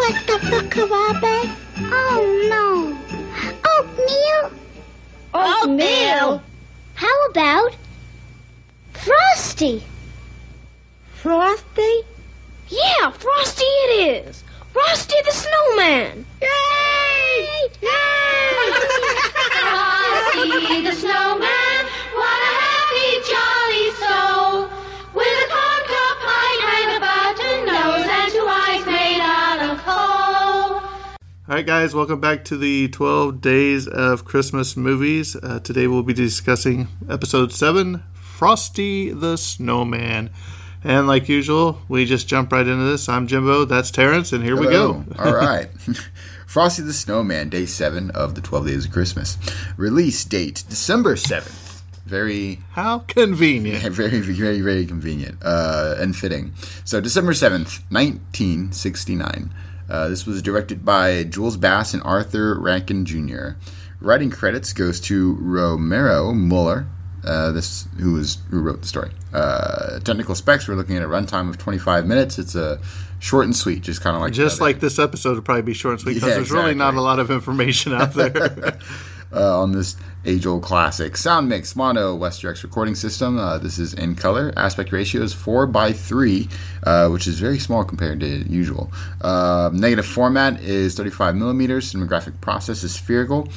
Click the Fukawabe. Oh, no. Oatmeal? Oatmeal. How about Frosty? Frosty? Yeah, Frosty it is. Frosty the Snowman. Yay! Yay! Frosty the snowman, All right, guys, welcome back to the 12 Days of Christmas movies. Uh, today we'll be discussing episode 7 Frosty the Snowman. And like usual, we just jump right into this. I'm Jimbo, that's Terrence, and here we go. All right. Frosty the Snowman, day seven of the 12 Days of Christmas. Release date, December 7th. Very How convenient. very, very, very convenient uh, and fitting. So, December 7th, 1969. Uh, this was directed by Jules Bass and Arthur Rankin Jr. Writing credits goes to Romeo Muller, uh, this who was who wrote the story. Uh, technical specs, we're looking at a runtime of 25 minutes. It's a short and sweet, just kind of like Just like this episode would probably be short and sweet because Yeah, there's really not a lot of information out there. uh, on this age old classic. Sound mix, mono, Westrex recording system. Uh, this is in color. Aspect ratio is 4 by 3 uh, which is very small compared to usual. Uh, negative format is 35 millimeters. Cinematographic process is spherical.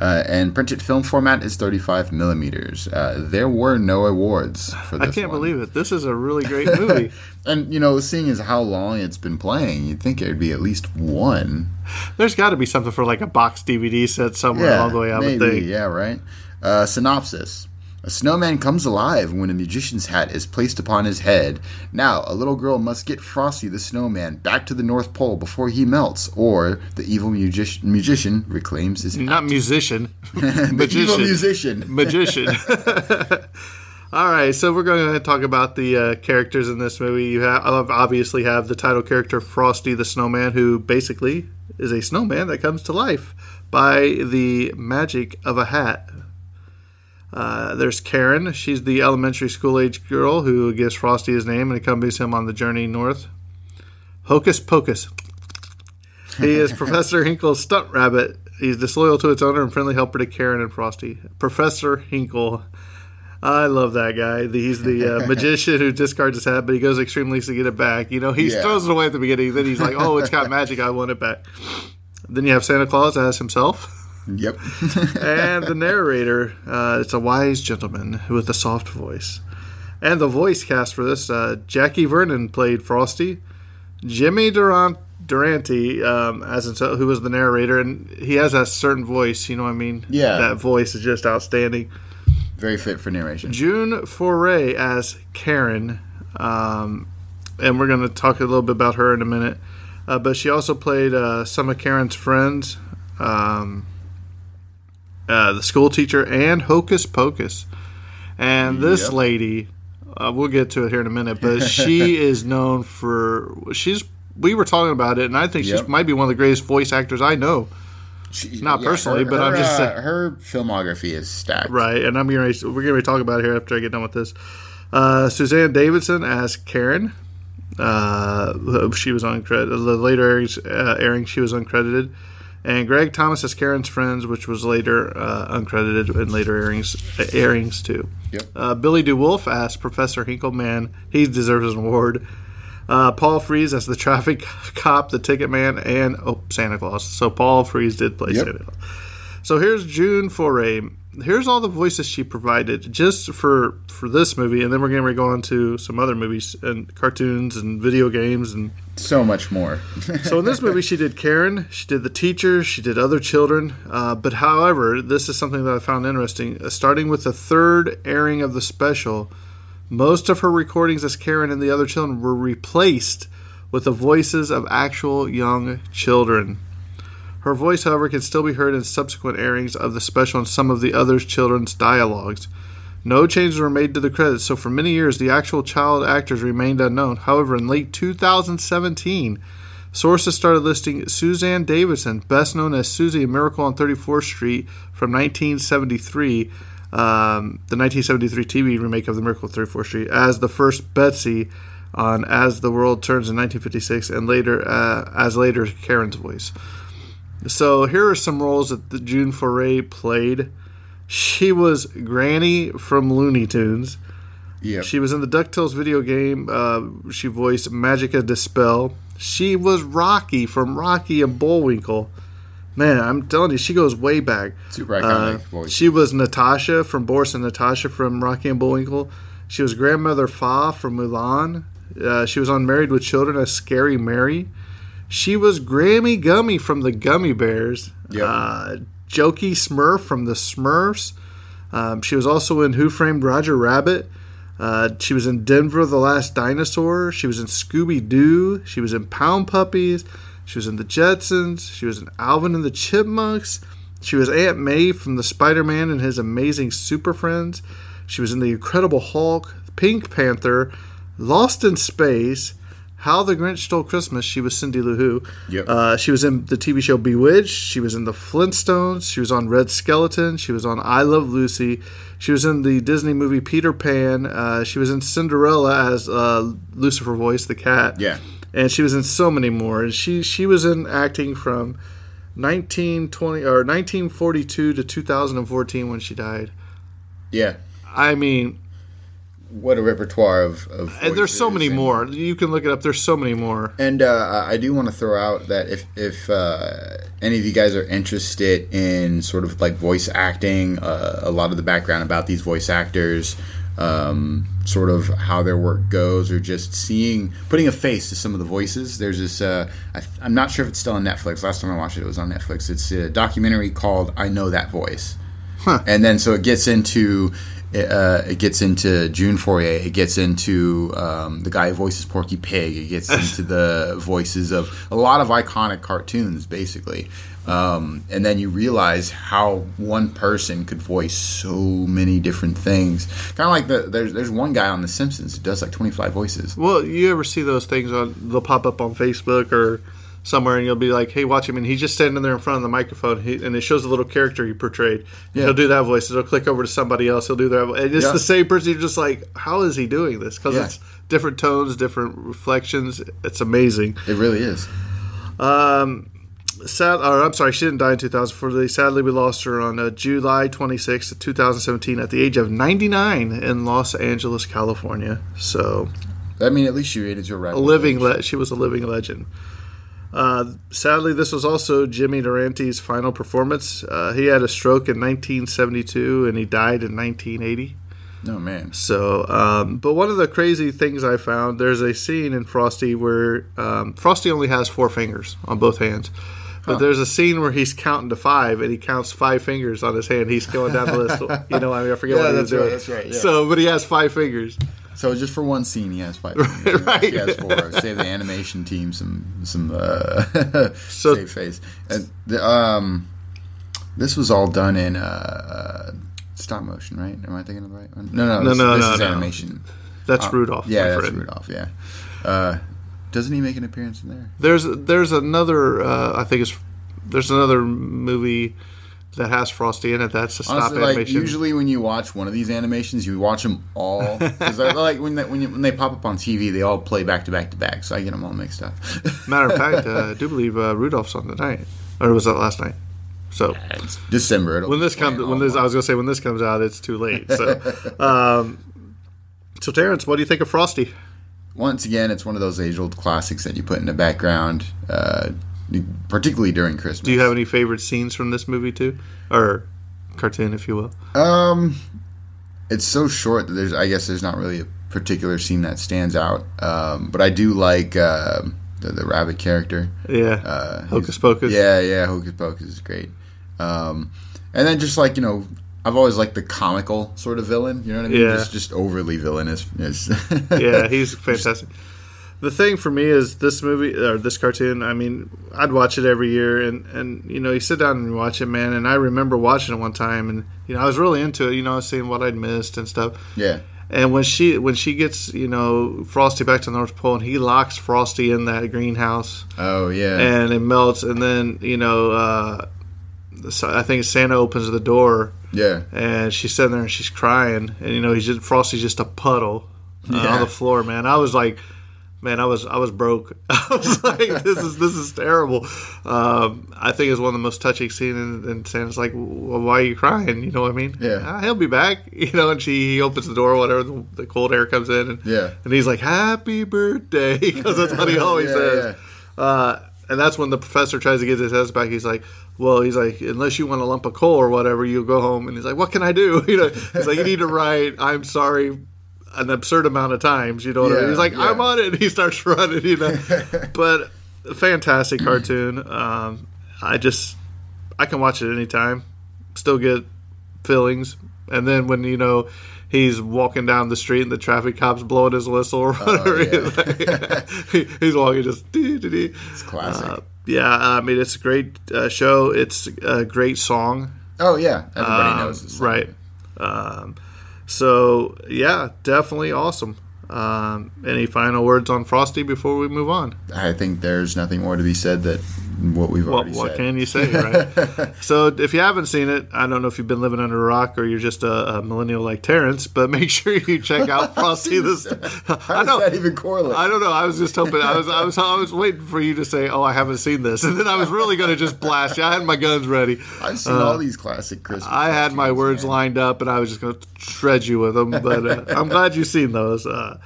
Uh, and printed film format is 35 millimeters. Uh, there were no awards for this. I can't one. believe it. This is a really great movie. And, you know, seeing as how long it's been playing, you'd think it would be at least one. There's got to be something for like a box DVD set somewhere along the way, I would maybe, think. Yeah, right. Uh, synopsis. A snowman comes alive when a magician's hat is placed upon his head. Now, a little girl must get Frosty the snowman back to the North Pole before he melts, or the evil music- magician reclaims his hat. Not musician, the evil musician. magician. All right, so we're going to talk about the uh, characters in this movie. You have obviously have the title character Frosty the Snowman, who basically is a snowman that comes to life by the magic of a hat. Uh, there's Karen. She's the elementary school age girl who gives Frosty his name and accompanies him on the journey north. Hocus Pocus. He is Professor Hinkle's stunt rabbit. He's disloyal to its owner and friendly helper to Karen and Frosty. Professor Hinkle. I love that guy. He's the uh, magician who discards his hat, but he goes extreme lengths to get it back. You know, he Yeah. throws it away at the beginning. Then he's like, "Oh, it's got magic. I want it back." Then you have Santa Claus as himself, Yep. and the narrator. Uh, it's a wise gentleman with a soft voice, and the voice cast for this: uh, Jackie Vernon played Frosty, Jimmy Durant. Durante, um, as himself, who was the narrator, and he has a certain voice. You know what I mean? Yeah. that voice is just outstanding. Very fit for narration. June Foray as Karen, um, and we're going to talk a little bit about her in a minute. Uh, but she also played uh, some of Karen's friends, um, uh, the school teacher, and Hocus Pocus. And this Yep. lady, uh, we'll get to it here in a minute, but she is known for she's. We were talking about it, and I think she might be one of the greatest voice actors I know. She- Not personally, but I'm just uh, her filmography is stacked. Right, and I'm gonna we're going to talk about it here after I get done with this. Uh, Suzanne Davidson as Karen. Uh, she was uncredited. The later airings, uh, airing, she was uncredited. And Greg Thomas as Karen's friends, which was later uh, uncredited in later airings, airings too. Yep. Uh, Billy De Wolfe as Professor Hinkleman. He deserves an award. Uh, Paul Frees as the traffic cop, the ticket man, and oh, Santa Claus. So Paul Frees did play Yep. Santa Claus. So here's June Foray. Here's all the voices she provided just for for this movie, and then we're going to go on to some other movies and cartoons and video games and So much more. so in this movie, she did Karen, she did the teacher, she did other children. Uh, but however, this is something that I found interesting. Uh, starting with the third airing of the special, most of her recordings as Karen and the other children were replaced with the voices of actual young children. Her voice, however, can still be heard in subsequent airings of the special and some of the other children's dialogues. No changes were made to the credits, so for many years the actual child actors remained unknown. However, in late 2017, sources started listing Suzanne Davidson, best known as Susie Miracle on 34th Street from 1973, um, the 1973 TV remake of The Miracle on 34th Street, as the first Betsy on As the World Turns in 1956, and later uh, as later Karen's voice. So here are some roles that the June Foray played. She was Granny from Looney Tunes. Yep. She was in the DuckTales video game. Uh, she voiced Magica De Spell. She was Rocky from Rocky and Bullwinkle. Man, I'm telling you, she goes way back. Super Uh, iconic voice. she was Natasha from Boris and Natasha from Rocky and Bullwinkle. She was grandmother Fa from Mulan. Uh, she was on Married with Children as Scary Mary. She was Grammi Gummi from the Gummi Bears. Yep. Uh, Jokey Smurf from the Smurfs. Um, she was also in Who Framed Roger Rabbit. Uh, she was in Denver the Last Dinosaur. She was in Scooby Doo. She was in Pound Puppies. She was in The Jetsons. She was in Alvin and the Chipmunks. She was Aunt May from the Spider Man and his amazing Super Friends. She was in The Incredible Hulk, Pink Panther, Lost in Space, How the Grinch Stole Christmas. She was Cindy Lou Who. Yep. Uh, she was in the TV show Bewitched. She was in The Flintstones. She was on Red Skelton. She was on I Love Lucy. She was in the Disney movie Peter Pan. Uh, she was in Cinderella as uh, Lucifer voice, the cat. Yeah. And she was in so many more. And she she was in acting from 1920 or 1942 to 2014 when she died. Yeah. I mean, What a repertoire of. of and there's so many and- more. You can look it up. There's so many more. And uh, I do want to throw out that if if uh, any of you guys are interested in sort of like voice acting, uh, a lot of the background about these voice actors, um, sort of how their work goes, or just seeing putting a face to some of the voices. There's this. Uh, I, I'm not sure if it's still on Netflix. Last time I watched it, it was on Netflix. It's a documentary called "I Know That Voice." and then so it gets into uh, it gets into June Foray. It gets into um, the guy who voices Porky Pig. It gets into the voices of a lot of iconic cartoons, basically. Um, and then you realize how one person could voice so many different things. Kind of like the there's there's one guy on The Simpsons who does like 25 voices. Well, you ever see those things on? They'll pop up on Facebook or somewhere, and you'll be like, "Hey, watch him!" And he's just standing there in front of the microphone, he, and it shows the little character he portrayed. Yeah. He'll do that voice. It'll click over to somebody else. He'll do that. And it's Yeah. the same person. You're just like, "How is he doing this?" Because Yeah. it's different tones, different reflections. It's amazing. It really is. Um, sad, or I'm sorry, she didn't die in 2004. Sadly, we lost her on uh, July 26th, 2017, at the age of 99 in Los Angeles, California. So I mean, at least you rated your right. a living le- she was a living legend. Uh, sadly, this was also Jimmy Durante's final performance. Uh, he had a stroke in 1972 and he died in 1980. No man. So, um, but one of the crazy things I found there's a scene in Frosty where um, Frosty only has four fingers on both hands. But there's a scene where he's counting to five, and he counts five fingers on his hand. He's going down the list. You know, I mean, I forget Yeah, what he was doing. right, that's right, yeah. So, but he has five fingers. So just for one scene, he has five. minutes. Right. He has four. Save the animation team some some uh, So- save face. And the, um, this was all done in uh, uh, stop motion, right? Am I thinking of the right one? No, no, No, this, no, this no, is no. animation. That's Uh, Rudolph. Yeah, that's friend. Rudolph. Yeah. Uh, doesn't he make an appearance in there? There's there's another. Uh, I think it's there's another movie that has Frosty in it. That's a stop Honestly, like animation. usually when you watch one of these animations, you watch them all because like when they, when, you, when they pop up on TV, they all play back to back to back. So I get them all mixed up. Matter of fact, uh, I do believe uh, Rudolph's on tonight, or was that last night? So It's December. It'll when this comes, when this, I was gonna say when this comes out, it's too late. So, um, so Terrence, what do you think of Frosty? once again, it's one of those age old classics that you put in the background, uh, particularly during Christmas. Do you have any favorite scenes from this movie too, or cartoon, if you will? Um, it's so short that there's. I guess there's not really a particular scene that stands out. Um, but I do like uh, the, the rabbit character. Yeah, Uh, Hocus Pocus. Yeah, yeah, Hocus Pocus is great. Um, and then just like you know, I've always liked the comical sort of villain. You know what I mean? Yeah. Just, just overly villainous. Yeah, he's fantastic. The thing for me is this movie or this cartoon. I mean, I'd watch it every year, and and you know, you sit down and watch it, man. And I remember watching it one time, and you know, I was really into it. You know, seeing what I'd missed and stuff. yeah. And when she when she gets you know Frosty back to the North Pole, and he locks Frosty in that greenhouse, Oh yeah. and it melts, and then you know, uh, I think Santa opens the door, yeah. and she's sitting there and she's crying, and you know he's just Frosty's just a puddle uh, Yeah. on the floor, man. I was like, man, I was I was broke. I was like, this is this is terrible. Um, I think it's one of the most touching scenes, and, and Santa's like, well, why are you crying? You know what I mean? Yeah. "Ah, he'll be back. You know, and she he opens the door, whatever, the, the cold air comes in, and Yeah. and he's like, happy birthday, because that's what he always Yeah, says. Uh, and that's when the professor tries to get his head back. He's like, "Well, he's like, unless you want a lump of coal or whatever, you go home." And he's like, "What can I do?" You know, he's like, "You need to write, I'm sorry." An absurd amount of times, you know. What I mean? He's like, yeah. "I'm on it." And he starts running, you know. but fantastic cartoon. Um, I just, I can watch it anytime. Still get feelings. And then when you know he's walking down the street and the traffic cop's blowing his whistle or whatever, Oh, yeah. he's, like- he's walking just. dee, dee, dee. It's classic. Uh, yeah, I mean it's a great uh, show. It's a great song, oh yeah. Everybody um, knows this. right? Um, so yeah, definitely awesome. Um, any final words on Frosty before we move on? I think there's nothing more to be said that what we've What, already what said. can you say, right? so if you haven't seen it, I don't know if you've been living under a rock or you're just a, a millennial like Terrence, but make sure you check out Frosty the. How I does know. that even correlate? I don't know. I was just hoping. I was. I was. I was waiting for you to say, "Oh, I haven't seen this," and then I was really going to just blast you. I had my guns ready. I've seen all these classic Christmas. Uh, I had my words man. lined up, and I was just going to shred you with them. But uh, I'm glad you've seen those. Uh,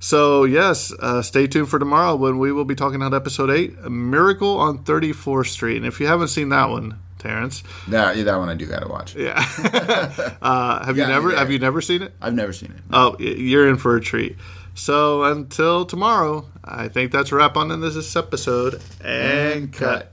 so yes, uh, stay tuned for tomorrow when we will be talking about episode eight, "A Miracle on 34th Street. And if you haven't seen that one, Terrence, yeah, that one I do gotta watch. yeah, uh, have you Yeah, never yeah. have you never seen it? I've never seen it. Oh, you're in for a treat. So until tomorrow, I think that's a wrap on this episode and cut.